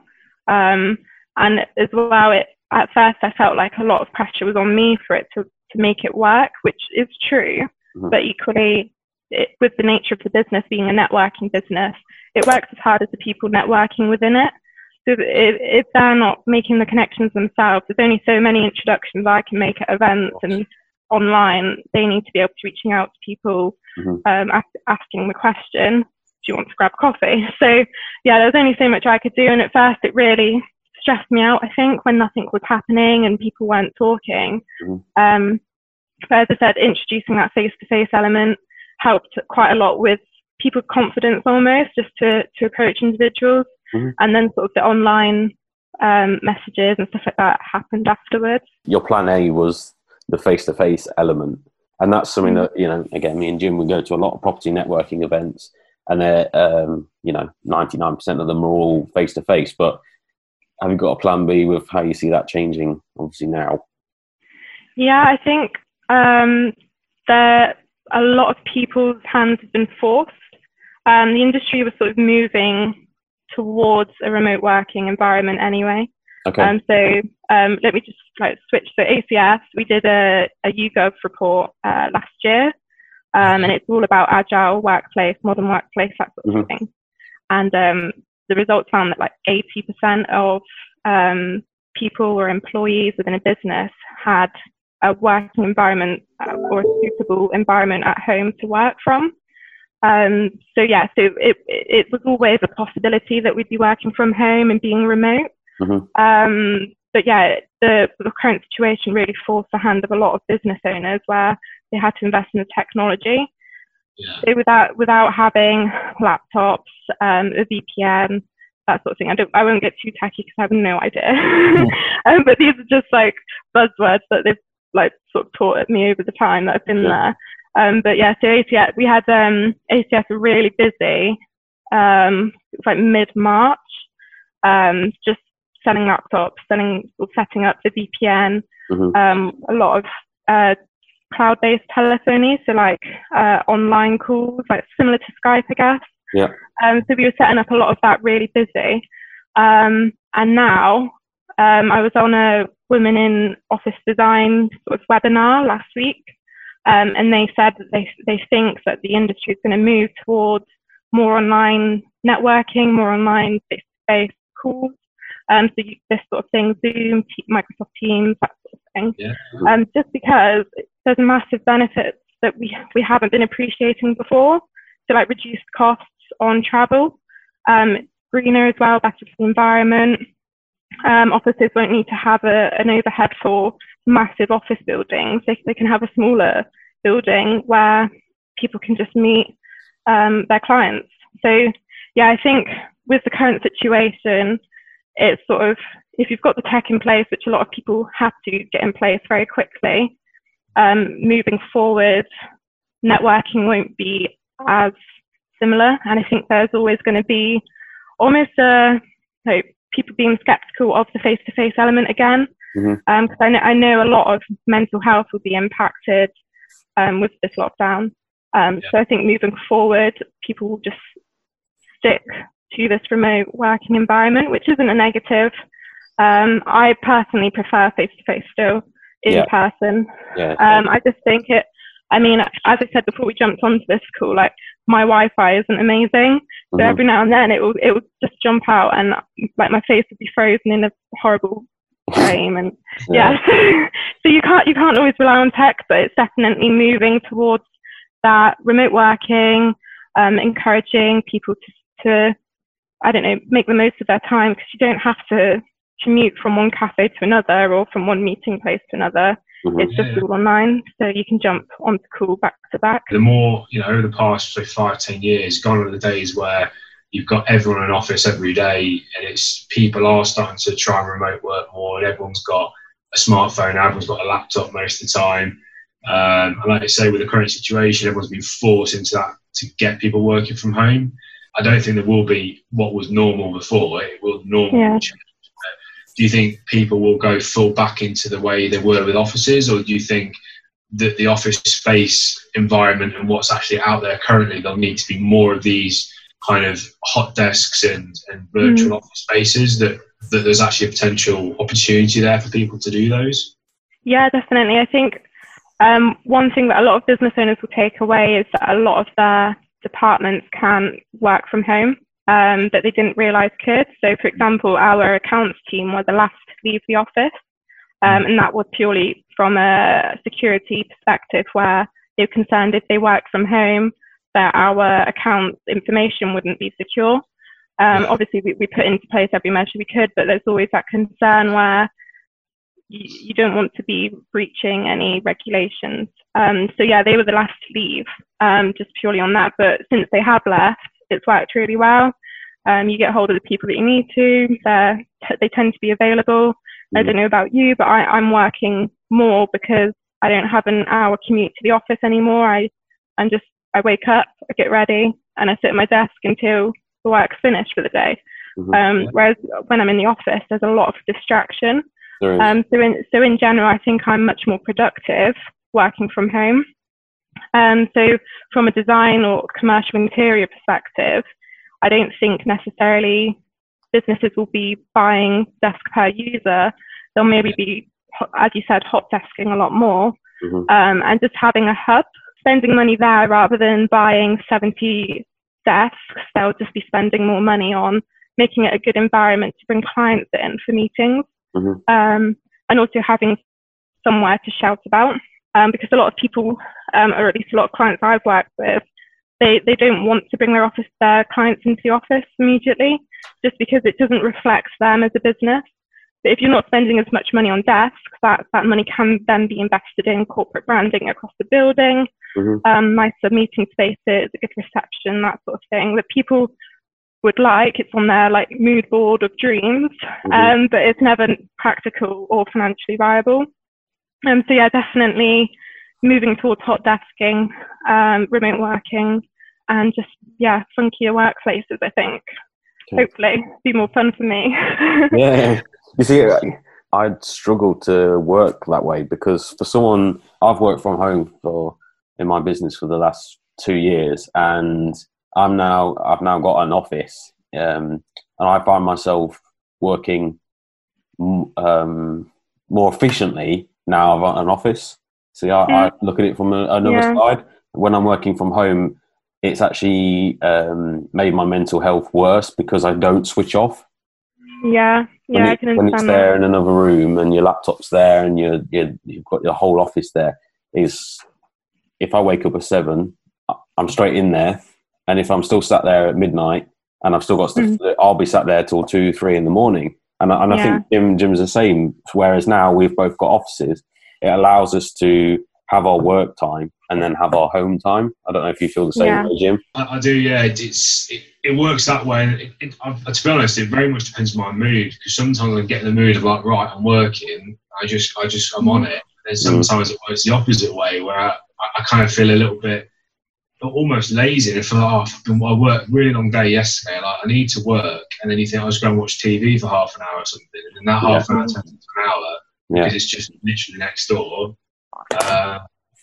Um, and as well, it at first I felt like a lot of pressure was on me for it to to make it work, which is true. Mhm. But equally, it, with the nature of the business being a networking business, it works as hard as the people networking within it. So if, if they're not making the connections themselves, there's only so many introductions I can make at events and online. They need to be able to reaching out to people, Mhm. um, ask, asking the question, "Do you want to grab coffee?" *laughs* So yeah, there was only so much I could do, and at first it really stressed me out. I think when nothing was happening and people weren't talking. Mhm. Um, but as I said, introducing that face-to-face element helped quite a lot with people's confidence almost just to, to approach individuals Mhm. and then sort of the online um, messages and stuff like that happened afterwards. Your plan A was the face to face element. And that's something Mm. that, you know, again, me and Jim, we go to a lot of property networking events and they're, um, you know, 99% of them are all face to face. But have you got a plan B with how you see that changing, obviously, now? Yeah, I think um, there a lot of people's hands have been forced. Um, the industry was sort of moving towards a remote working environment anyway. Okay. Um, so um, let me just like switch. So ACS, we did a, a YouGov report uh, last year, um, and it's all about agile workplace, modern workplace, that sort of thing. And um, the results found that like 80% of um, people or employees within a business had a working environment uh, or a suitable environment at home to work from. Um, so yeah, so it, it was always a possibility that we'd be working from home and being remote. Mhm. Um, but yeah, the, the current situation really forced the hand of a lot of business owners where they had to invest in the technology. Yeah. So without without having laptops, um, a VPN, that sort of thing. I don't, I won't get too tacky because I have no idea. *laughs* um, but these are just like buzzwords that they've like sort of taught at me over the time that I've been Yeah. there. Um, but yeah, so ACS, we had um, ACS were really busy. Um, it was like mid March, um, just selling laptops, selling, setting up the VPN, Mhm. um, a lot of uh, cloud-based telephony, so like uh, online calls, like similar to Skype, I guess. Yeah. Um, so we were setting up a lot of that really busy. Um, and now um, I was on a Women in Office Design sort of webinar last week, um, and they said that they, they think that the industry is going to move towards more online networking, more online face-to-face calls. Um, so you, this sort of thing, Zoom, Microsoft Teams, that sort of thing. Yeah. Um, just because there's massive benefits that we we haven't been appreciating before. So like reduced costs on travel, um, greener as well, better for the environment. Um, offices won't need to have a, an overhead for massive office buildings. They, they can have a smaller building where people can just meet um, their clients. So yeah, I think with the current situation, it's sort of if you've got the tech in place, which a lot of people have to get in place very quickly, um, moving forward, networking won't be as similar. And I think there's always going to be almost a like people being skeptical of the face-to-face element again. Because I know I know a lot of mental health will be impacted um, with this lockdown. Um, Yeah. So I think moving forward, people will just stick to this remote working environment, which isn't a negative. Um, I personally prefer face-to-face still in Yeah. person. Yeah. Um, I just think it. I mean, as I said before we jumped onto this call, like my Wi-Fi isn't amazing, so Mhm. every now and then it will it will just jump out and like my face would be frozen in a horrible *laughs* frame, and yeah. *laughs* so you can't you can't always rely on tech, but it's definitely moving towards that remote working, um, encouraging people to, to, I don't know, make the most of their time because you don't have to commute from one cafe to another or from one meeting place to another. Mm-hmm. It's just yeah. all online, so you can jump onto call back to back. The more, you know, over the past say, five, ten years, gone are the days where you've got everyone in office every day and it's people are starting to try and remote work more and everyone's got a smartphone, everyone's got a laptop most of the time. Um, and like I say, with the current situation, everyone's been forced into that to get people working from home. I don't think there will be what was normal before. It will normally yeah. change. Do you think people will go full back into the way they were with offices, or do you think that the office space environment and what's actually out there currently, there'll need to be more of these kind of hot desks and, and virtual mm. office spaces that, that there's actually a potential opportunity there for people to do those? Yeah, definitely. I think um, one thing that a lot of business owners will take away is that a lot of their departments can work from home um, that they didn't realise could. So, for example, our accounts team were the last to leave the office, um, and that was purely from a security perspective, where they were concerned if they worked from home that our account information wouldn't be secure. Um, obviously, we, we put into place every measure we could, but there's always that concern where you, you don't want to be breaching any regulations. Um, so yeah, they were the last to leave, um, just purely on that. But since they have left, it's worked really well. Um, you get hold of the people that you need to. They're, they tend to be available. Mm. I don't know about you, but I, I'm working more because I don't have an hour commute to the office anymore. I, I'm just, I wake up, I get ready, and I sit at my desk until the work's finished for the day. Mm-hmm. Um, whereas when I'm in the office, there's a lot of distraction. Um, so in so in general, I think I'm much more productive working from home. Um, so from a design or commercial interior perspective, I don't think necessarily businesses will be buying desk per user. They'll maybe be, as you said, hot desking a lot more, mm-hmm. um, and just having a hub, spending money there rather than buying 70 desks. They'll just be spending more money on making it a good environment to bring clients in for meetings mm-hmm. um, and also having somewhere to shout about. Um, because a lot of people, um, or at least a lot of clients I've worked with, they, they don't want to bring their office their clients into the office immediately, just because it doesn't reflect them as a business. But if you're not spending as much money on desks, that, that money can then be invested in corporate branding across the building, mm-hmm. um, nicer meeting spaces, a good reception, that sort of thing. That people would like. It's on their like mood board of dreams, mm-hmm. um, but it's never practical or financially viable. Um, so yeah, definitely moving towards hot desking, um, remote working, and just yeah, funkier workplaces. I think okay. hopefully be more fun for me. *laughs* yeah, you see, I'd struggle to work that way because for someone, I've worked from home for in my business for the last two years, and I'm now I've now got an office, um, and I find myself working um, more efficiently now I've got an office. See, I, mm. I look at it from another yeah. side. When I'm working from home, it's actually um, made my mental health worse because I don't switch off. Yeah, yeah, when it, I can understand When it's there in another room and your laptop's there and you you've got your whole office there, is if I wake up at seven, I'm straight in there and if I'm still sat there at midnight and I've still got stuff, mm. I'll be sat there till two, three in the morning. And, and I yeah. think Jim, Jim's the same. Whereas now we've both got offices, it allows us to have our work time and then have our home time. I don't know if you feel the same yeah. way, Jim. I, I, do, yeah. It's it, it works that way. It, it, I, to be honest, it very much depends on my mood because sometimes I get in the mood of like, right, I'm working. I just, I just, I'm on it. And mm. sometimes mm. it works the opposite way where I, I kind of feel a little bit almost lazy. And I feel like, oh, I've been, worked really long day yesterday. Like, I need to work. And then you think, I'll just go and watch TV for half an hour or something. And then that yeah. half an hour turns into an hour yeah. because it's just literally next door. Uh,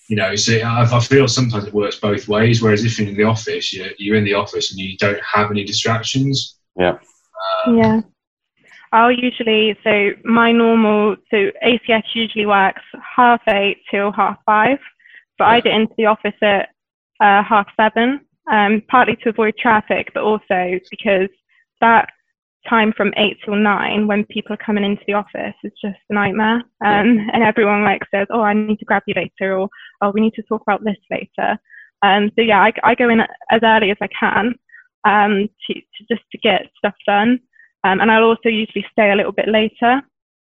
you know, so I, I, feel sometimes it works both ways. Whereas if you're in the office, you're, you're in the office and you don't have any distractions. Yeah. Uh, yeah. I'll usually, so my normal, so ACS usually works half eight till half five, but yeah. I get into the office at uh, half seven, um, partly to avoid traffic, but also because that time from eight till nine when people are coming into the office is just a nightmare. Um, and everyone like says, oh, I need to grab you later or, oh, we need to talk about this later. Um, so yeah, I, I, go in as early as I can um, to, to, just to get stuff done, um, and I'll also usually stay a little bit later,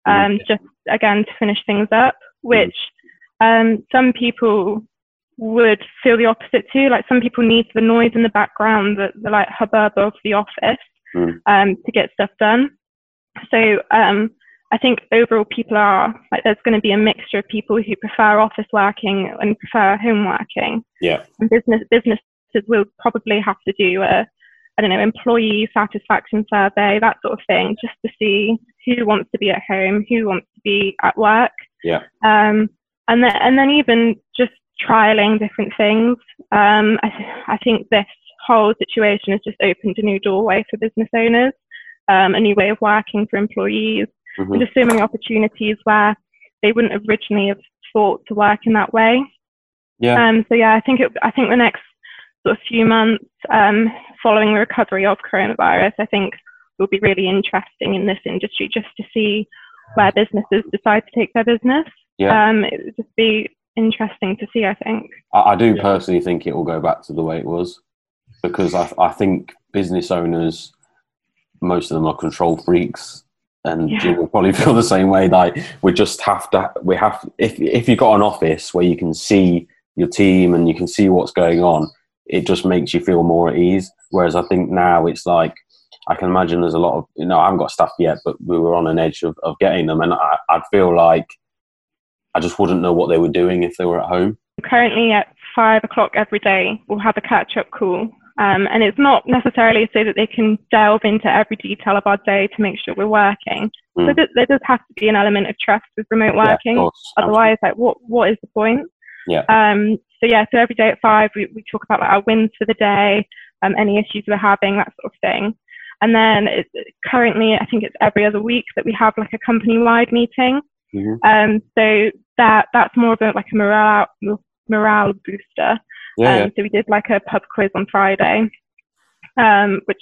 um, just again to finish things up, which um, some people would feel the opposite too. Like some people need the noise in the background, the, the like hubbub of the office mm. um, to get stuff done. So um, I think overall people are like there's going to be a mixture of people who prefer office working and prefer home working. Yeah. And business businesses will probably have to do a I don't know employee satisfaction survey that sort of thing just to see who wants to be at home, who wants to be at work. Yeah. Um, and then and then even just trialing different things. Um, I, th- I think this whole situation has just opened a new doorway for business owners, um, a new way of working for employees, mm-hmm. and just so many opportunities where they wouldn't originally have thought to work in that way. Yeah. Um, so yeah, I think it, I think the next sort of few months um, following the recovery of coronavirus, I think will be really interesting in this industry just to see where businesses decide to take their business. Yeah. Um, it would just be interesting to see. I think. I, I do personally think it will go back to the way it was because I, I think business owners, most of them are control freaks, and yeah. Jim will probably *laughs* feel the same way. Like we just have to, we have if if you've got an office where you can see your team and you can see what's going on, it just makes you feel more at ease. Whereas I think now it's like I can imagine there's a lot of you know I haven't got stuff yet, but we were on an edge of, of getting them, and I, I'd feel like I just wouldn't know what they were doing if they were at home. Currently, at five o'clock every day, we'll have a catch up call. Um, and it's not necessarily so that they can delve into every detail of our day to make sure we're working. Mm. So th- there does have to be an element of trust with remote working. Yeah, Otherwise, like, what what is the point? Yeah. Um, so yeah, so every day at five, we, we talk about like, our wins for the day, um, any issues we're having, that sort of thing. And then it, currently, I think it's every other week that we have like a company-wide meeting. Mm-hmm. Um, so that that's more of a, like a morale morale booster. Yeah, um, yeah. So we did like a pub quiz on Friday, um, which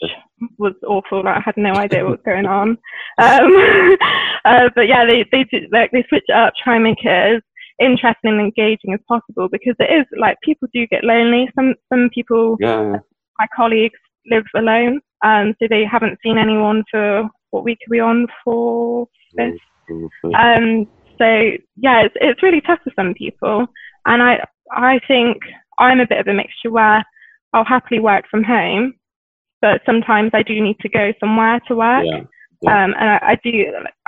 was awful. Like, I had no idea what was going on. *laughs* Um, *laughs* uh, but yeah, they they did, like they switch it up, try and make it as interesting and engaging as possible because it is like people do get lonely. Some some people, yeah, yeah. my colleagues live alone, um, so they haven't seen anyone for what week are we on for this um, so yeah, it's it's really tough for some people, and I I think I'm a bit of a mixture where I'll happily work from home, but sometimes I do need to go somewhere to work. Yeah, yeah. Um, and I, I, do.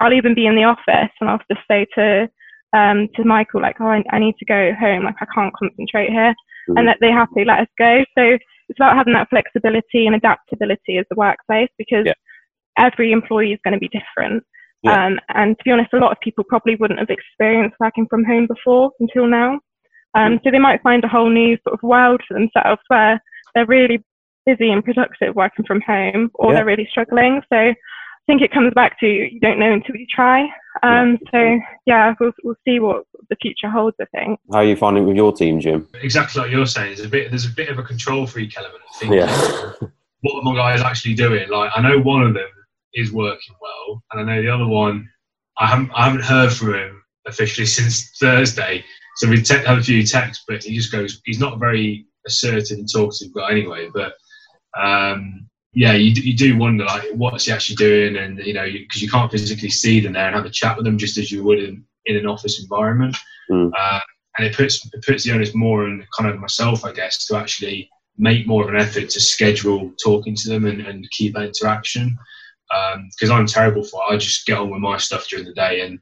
I'll even be in the office, and I'll just say to um, to Michael like, oh, I, I, need to go home. Like I can't concentrate here, mm-hmm. and that they happily let us go. So it's about having that flexibility and adaptability as the workplace because yeah. every employee is going to be different. Yeah. Um, and to be honest, a lot of people probably wouldn't have experienced working from home before until now. Um, so they might find a whole new sort of world for themselves where they're really busy and productive working from home, or yeah. they're really struggling. So I think it comes back to you don't know until you try. Um, so yeah, we'll, we'll see what the future holds. I think. How are you finding it with your team, Jim? Exactly like you're saying. There's a bit there's a bit of a control freak element. I think. Yeah. what are my guys actually doing? Like I know one of them is working well, and I know the other one, I haven't I haven't heard from him officially since Thursday. So we te- have a few texts, but he just goes. He's not very assertive and talkative guy anyway. But um, yeah, you, you do wonder like what's he actually doing, and you know because you, you, can't physically see them there and have a chat with them just as you would in, in an office environment. Mm. Uh, and it puts it puts the onus more on kind of myself, I guess, to actually make more of an effort to schedule talking to them and, and keep that interaction because um, I'm terrible for it. I just get on with my stuff during the day and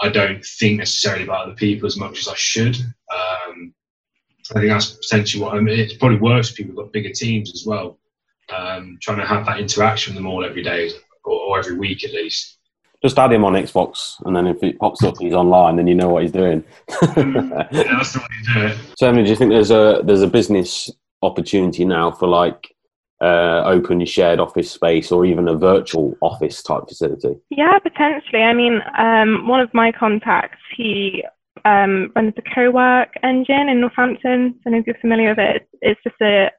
I don't think necessarily about other people as much as I should. Um, I think that's potentially what I mean. It's probably worse for people who've got bigger teams as well. Um, trying to have that interaction with them all every day or, or, every week at least. Just add him on Xbox, and then if it pops up, he's online, then you know what he's doing. yeah, that's the way you do it. So, I mean, do you think there's a there's a business opportunity now for like uh, open shared office space or even a virtual office type facility? Yeah, potentially. I mean, um, one of my contacts, he um, runs the co-work engine in Northampton. I know if you're familiar with it. It's just a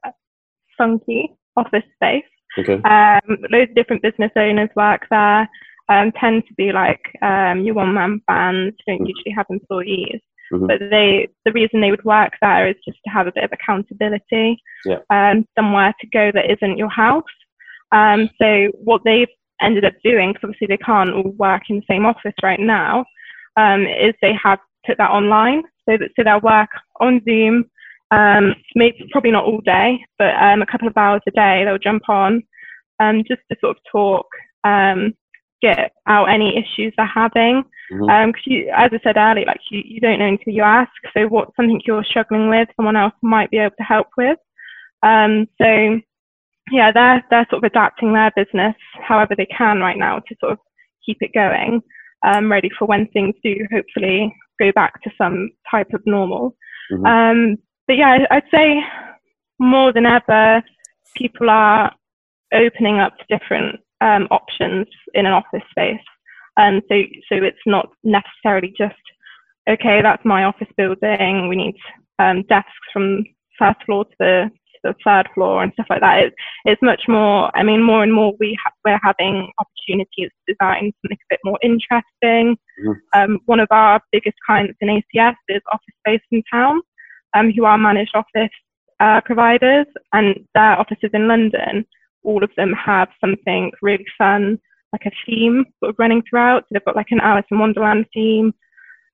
funky office space. Okay. Um, loads of different business owners work there. Um, tend to be like um, your one-man bands. Don't usually have employees. Mhm. but they the reason they would work there is just to have a bit of accountability, Yeah. um, somewhere to go that isn't your house. Um, so what they've ended up doing, because obviously they can't all work in the same office right now, um, is they have put that online so that so they'll work on Zoom, um, maybe probably not all day, but um, a couple of hours a day they'll jump on, um, just to sort of talk, um, get out any issues they're having. Mhm. Um 'cause you, as I said earlier, like you, you don't know until you ask. So what's something you're struggling with, someone else might be able to help with. Um, so yeah, they're they're sort of adapting their business however they can right now to sort of keep it going, um, ready for when things do hopefully go back to some type of normal. Mhm. Um, but yeah, I'd say more than ever, people are opening up to different um, options in an office space. Um, so, so it's not necessarily just, okay, that's my office building. We need um, desks from first floor to the, to the third floor and stuff like that. It, it's much more, I mean, more and more we ha- we're having opportunities to design something a bit more interesting. Mhm. Um, one of our biggest clients in ACS is Office Space in Town, um, who are managed office uh, providers, and their offices in London, all of them have something really fun, like a theme sort of running throughout. So they've got like an Alice in Wonderland theme.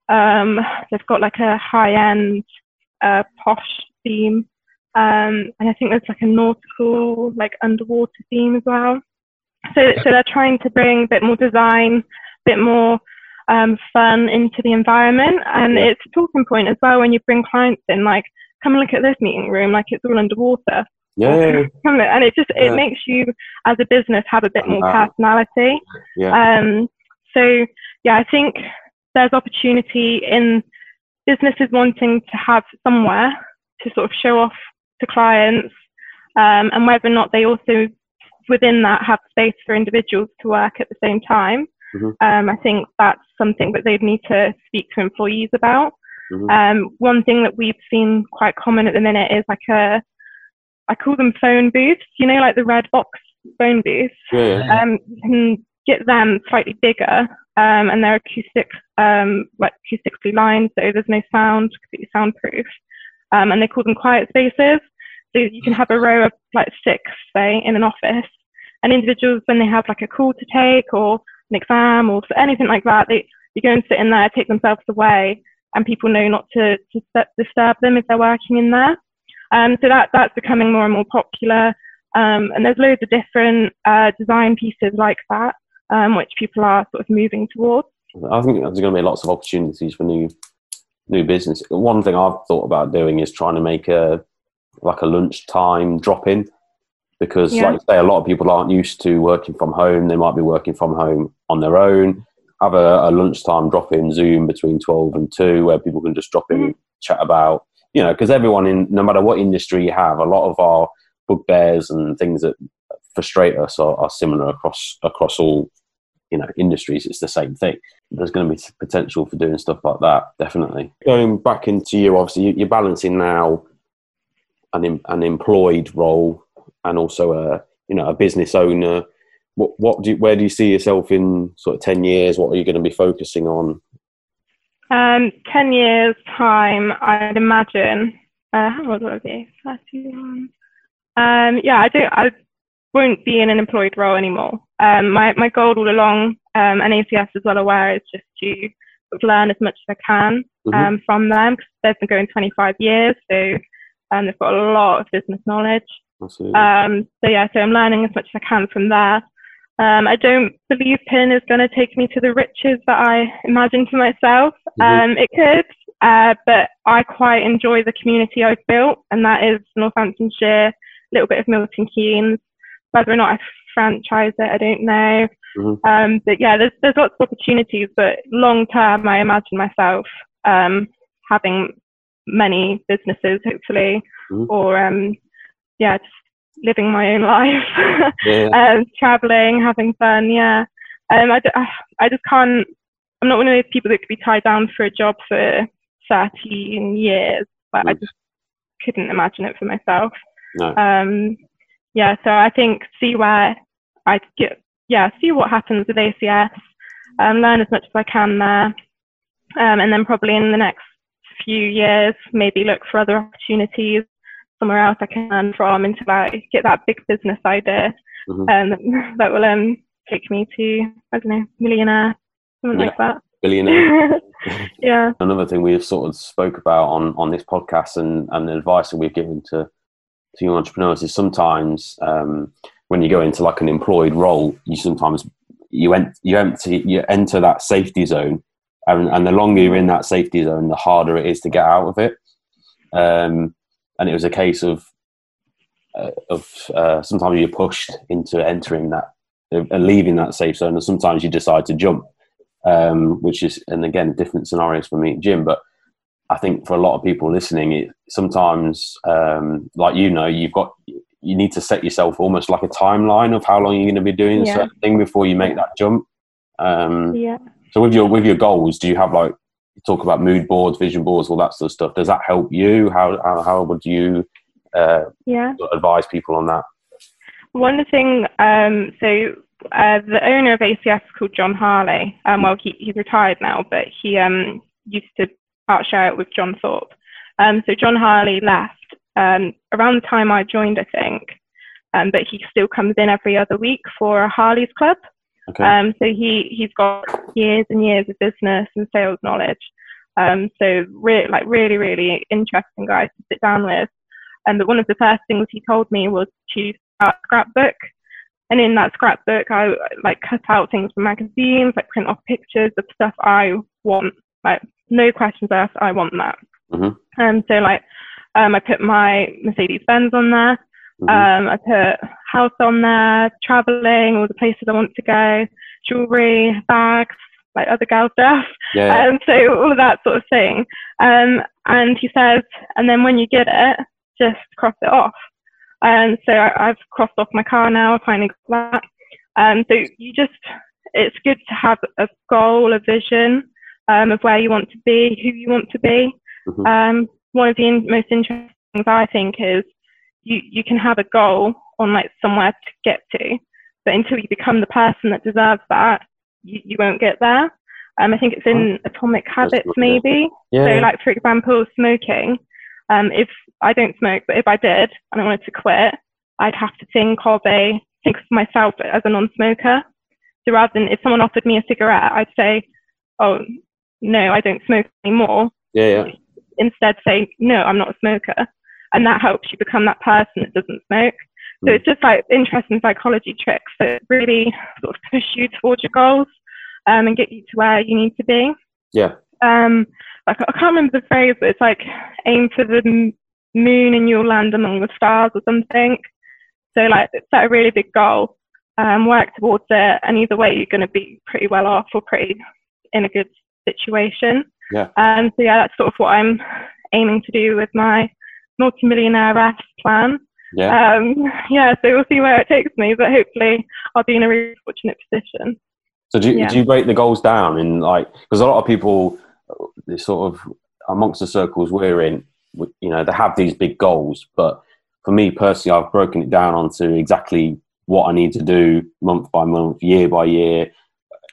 Um, they've got like a high-end uh, posh theme, um, and I think there's like a nautical, like underwater theme as well. So, so they're trying to bring a bit more design, a bit more um, fun into the environment, and it's a talking point as well when you bring clients in. Like, come and look at this meeting room, like it's all underwater. Yeah, yeah, yeah. And- it just Yeah. it makes you as a business have a bit more Uh, personality. yeah. Um, so yeah, I think there's opportunity in businesses wanting to have somewhere to sort of show off to clients, um, and whether or not they also within that have space for individuals to work at the same time. Mhm. Um, I think that's something that they'd need to speak to employees about. Mhm. Um, one thing that we've seen quite common at the minute is like a, I call them phone booths, you know, like the red box phone booths. yeah, yeah. Um, you can get them slightly bigger, um, and they're acoustic, um, like acoustically lined, so there's no sound, completely soundproof. Um, and they call them quiet spaces. So you can have a row of like six, say, in an office, and individuals when they have like a call to take or an exam or anything like that, they you go and sit in there, take themselves away, and people know not to, to disturb them if they're working in there. Um, so that that's becoming more and more popular. Um, and there's loads of different uh, design pieces like that, um, which people are sort of moving towards. I think there's going to be lots of opportunities for new new business. One thing I've thought about doing is trying to make a like a lunchtime drop in because, Yeah. like I say, a lot of people aren't used to working from home. They might be working from home on their own. Have a, a lunchtime drop in Zoom between twelve and two, where people can just drop in, chat about you know, because everyone in no matter what industry you have, a lot of our bugbears and things that frustrate us are, are similar across across all you know industries. It's the same thing there's going to be potential for doing stuff like that. Definitely. Going back into you, obviously, you- you're balancing now an an employed role and also a you know a business owner. What what do you, where do you see yourself in sort of ten years? What are you going to be focusing on? Um, 10 years' time, I'd imagine. Uh, how old will I be? 31. Um, yeah, I don't. I won't be in an employed role anymore. Um, my my goal all along, um, and ACS is well aware, is just to learn as much as I can Mhm. um, from them because they've been going 25 years, so um, they've got a lot of business knowledge. Um, so yeah, so I'm learning as much as I can from there. Um, I don't believe PIN is going to take me to the riches that I imagine for myself. Mhm. Um, it could, uh, but I quite enjoy the community I've built, and that is Northamptonshire, a little bit of Milton Keynes. Whether or not I franchise it, I don't know. Mhm. Um, but yeah, there's there's lots of opportunities, but long term, I imagine myself um, having many businesses, hopefully, Mhm. or um, yeah, just living my own life, *laughs* yeah. um, traveling, having fun. Yeah, um, I, d- I just can't. I'm not one of those people that could be tied down for a job for 13 years. But I Mm. just couldn't imagine it for myself. No. Um, yeah, so I think see where I get. Yeah, see what happens with ACS. Um, learn as much as I can there, um, and then probably in the next few years, maybe look for other opportunities somewhere else I can learn from until I get that big business idea Mhm. um, that will um, take me to, I don't know, millionaire, something like that. Billionaire. *laughs* yeah, Another thing we have sort of spoke about on, on this podcast and, and the advice that we've given to, to young entrepreneurs is sometimes um, when you go into like an employed role, you sometimes you ent- you empty you enter that safety zone, and, and the longer you're in that safety zone, the harder it is to get out of it. Um, and it was a case of uh, of uh, sometimes you're pushed into entering that uh, leaving that safe zone, and sometimes you decide to jump um, which is, and again, different scenarios for me and Jim. But I think for a lot of people listening, it sometimes, um, like you know, you've got you need to set yourself almost like a timeline of how long you're going to be doing Yeah. a certain thing before you make that jump. Um, yeah. so with your with your goals, do you have like talk about mood boards, vision boards, all that sort of stuff? Does that help you? How how, how would you uh, Yeah. advise people on that? One thing, um, so uh, the owner of ACS is called John Harley. Um, well, he, he's retired now, but he um, used to share it with John Thorpe. Um, so John Harley left um, around the time I joined, I think, um, but he still comes in every other week for a Harley's Club. Okay. Um, so he he's got years and years of business and sales knowledge. Um, so re- like really really interesting guy to sit down with. And but one of the first things he told me was to start a scrapbook. And in that scrapbook, I like cut out things from magazines, like print off pictures of stuff I want. Like no questions asked, I want that. Mhm. Um, so like um, I put my Mercedes Benz on there. Mhm. Um, I put house on there, traveling, all the places I want to go, jewelry, bags, like other girl stuff. yeah, yeah. Um, so all of that sort of thing. Um, and he says, and then when you get it, just cross it off. And so I, I've crossed off my car now. I finally got that. Um, so you just, it's good to have a goal, a vision um, of where you want to be, who you want to be. Mhm. Um, one of the in- most interesting things I think is you, you can have a goal on like somewhere to get to, but until you become the person that deserves that, you, you won't get there. Um, I think it's in Atomic Habits, maybe. yeah, So, like for example, smoking. Um, if I don't smoke, but if I did and I wanted to quit, I'd have to think of a think of myself as a non-smoker. So rather than if someone offered me a cigarette, I'd say, "Oh, no, I don't smoke anymore." yeah, yeah. Instead, say, "No, I'm not a smoker," and that helps you become that person that doesn't smoke. So Mm. it's just like interesting psychology tricks that really sort of push you towards your goals um, and get you to where you need to be Yeah. um like I can't remember the phrase, but it's like aim for the moon and you'll land among the stars or something. So like set a really big goal, um, work towards it, and either way you're going to be pretty well off or pretty in a good situation. Yeah. Um, so yeah, that's sort of what I'm aiming to do with my multimillionaire RAF plan. Yeah. Um, yeah, so we'll see where it takes me, but hopefully I'll be in a really fortunate position. So do you, Yeah. do you break the goals down in like because a lot of people, they sort of amongst the circles we're in, you know, they have these big goals. But for me personally, I've broken it down onto exactly what I need to do month by month, year by year.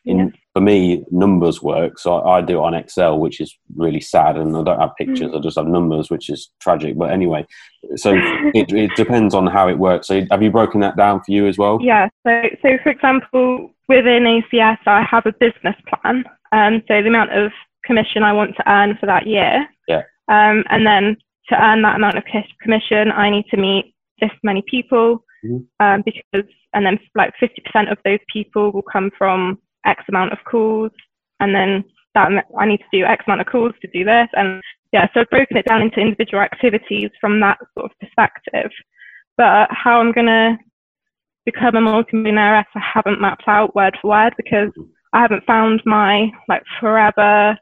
In Yeah. For me, numbers work, so I, I do it on Excel, which is really sad, and I don't have pictures. I just have numbers, which is tragic. But anyway, so *laughs* it, it depends on how it works. So have you broken that down for you as well? Yeah. So, so for example, within ACS, I have a business plan. Um, so the amount of commission I want to earn for that year. Yeah. Um, and then to earn that amount of commission, I need to meet this many people. Mhm. Um, because, and then like 50% of those people will come from X amount of calls. And then that I need to do X amount of calls to do this. And yeah, so I've broken it down into individual activities from that sort of perspective. But how I'm going to become a multimillionaire, I haven't mapped out word for word because I haven't found my like forever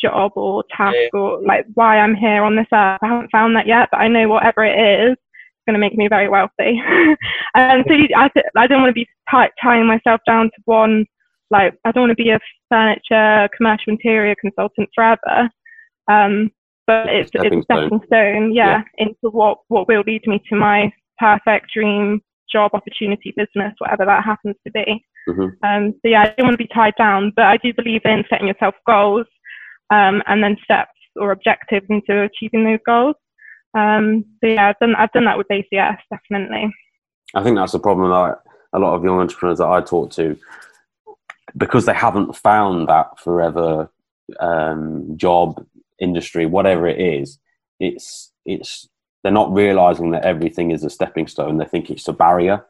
job or task or like why I'm here on this earth. I haven't found that yet, but I know whatever it is, it's going to make me very wealthy. *laughs* and so you, I, I don't want to be tie- tying myself down to one. Like I don't want to be a furniture commercial interior consultant forever. Um, but it's Stepping it's stepping stone, yeah, Yeah. into what what will lead me to my perfect dream job opportunity business, whatever that happens to be. Mhm. Um, so yeah, I don't want to be tied down, but I do believe in setting yourself goals um, and then steps or objectives into achieving those goals. Um, so yeah, I've done I've done that with ACS definitely. I think that's the problem. Like a lot of young entrepreneurs that I talk to, because they haven't found that forever um, job, industry, whatever it is, it's it's they're not realizing that everything is a stepping stone. They think it's a barrier,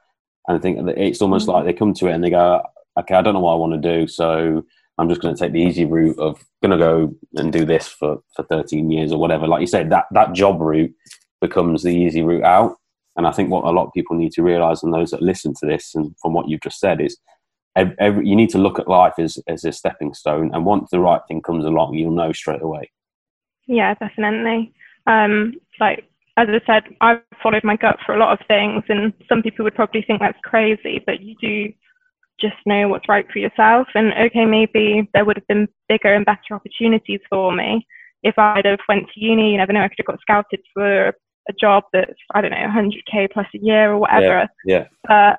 and I think it's almost mm-hmm. like they come to it and they go, "Okay, I don't know what I want to do, so I'm just going to take the easy route of going to go and do this for for 13 years or whatever." Like you said, that that job route becomes the easy route out. And I think what a lot of people need to realize, and those that listen to this, and from what you've just said, is every, every, you need to look at life as, as a stepping stone. And once the right thing comes along, you'll know straight away. Yeah, definitely. Um, like as I said, I've followed my gut for a lot of things, and some people would probably think that's crazy, but you do just know what's right for yourself. And okay, maybe there would have been bigger and better opportunities for me if I'd have went to uni. You never know, I could have got scouted for a job that's I don't know 100k plus a year or whatever. Yeah. yeah. But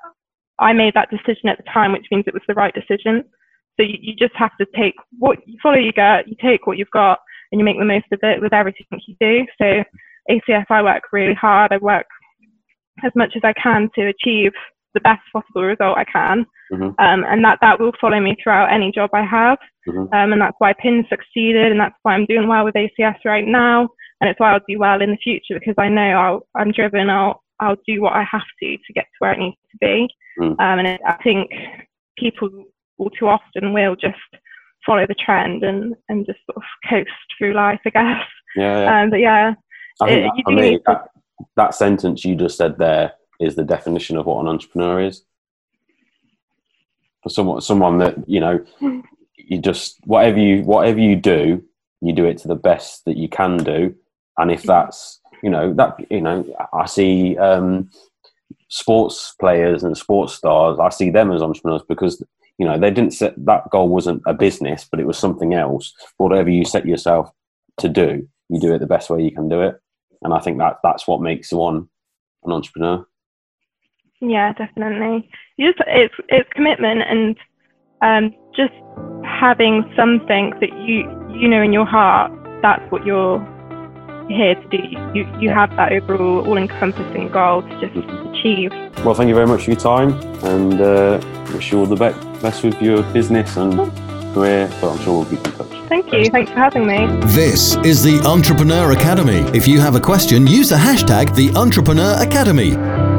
I made that decision at the time, which means it was the right decision. So you, you just have to take what you follow your gut, you take what you've got, and you make the most of it with everything you do. So ACS, I work really hard. I work as much as I can to achieve the best possible result I can, mm-hmm. um, and that that will follow me throughout any job I have. Mm-hmm. Um, and that's why PIN succeeded, and that's why I'm doing well with ACS right now, and it's why I'll do well in the future because I know I'll, I'm driven. I'll I'll do what I have to to get to where it needs to be. Mm. Um, and I think people all too often will just follow the trend and, and just sort of coast through life, I guess. Yeah. yeah. Um, but yeah, I it, that, for me, that, that sentence you just said there is the definition of what an entrepreneur is. For someone, someone that you know, you just whatever you whatever you do, you do it to the best that you can do, and if that's you know that you know, I see um, sports players and sports stars. I see them as entrepreneurs because you know they didn't set that goal wasn't a business, but it was something else. Whatever you set yourself to do, you do it the best way you can do it and I think that that's what makes one an entrepreneur. Yeah, definitely. Just it's it's commitment and um, just having something that you you know in your heart that's what you're here to do. You you have that overall all encompassing goal to just achieve. Well, thank you very much for your time, and uh, wish you all the best with your business and career. But I'm sure we'll keep in touch. Thank you. Thanks for having me. This is the Entrepreneur Academy. If you have a question, use the hashtag the Entrepreneur Academy.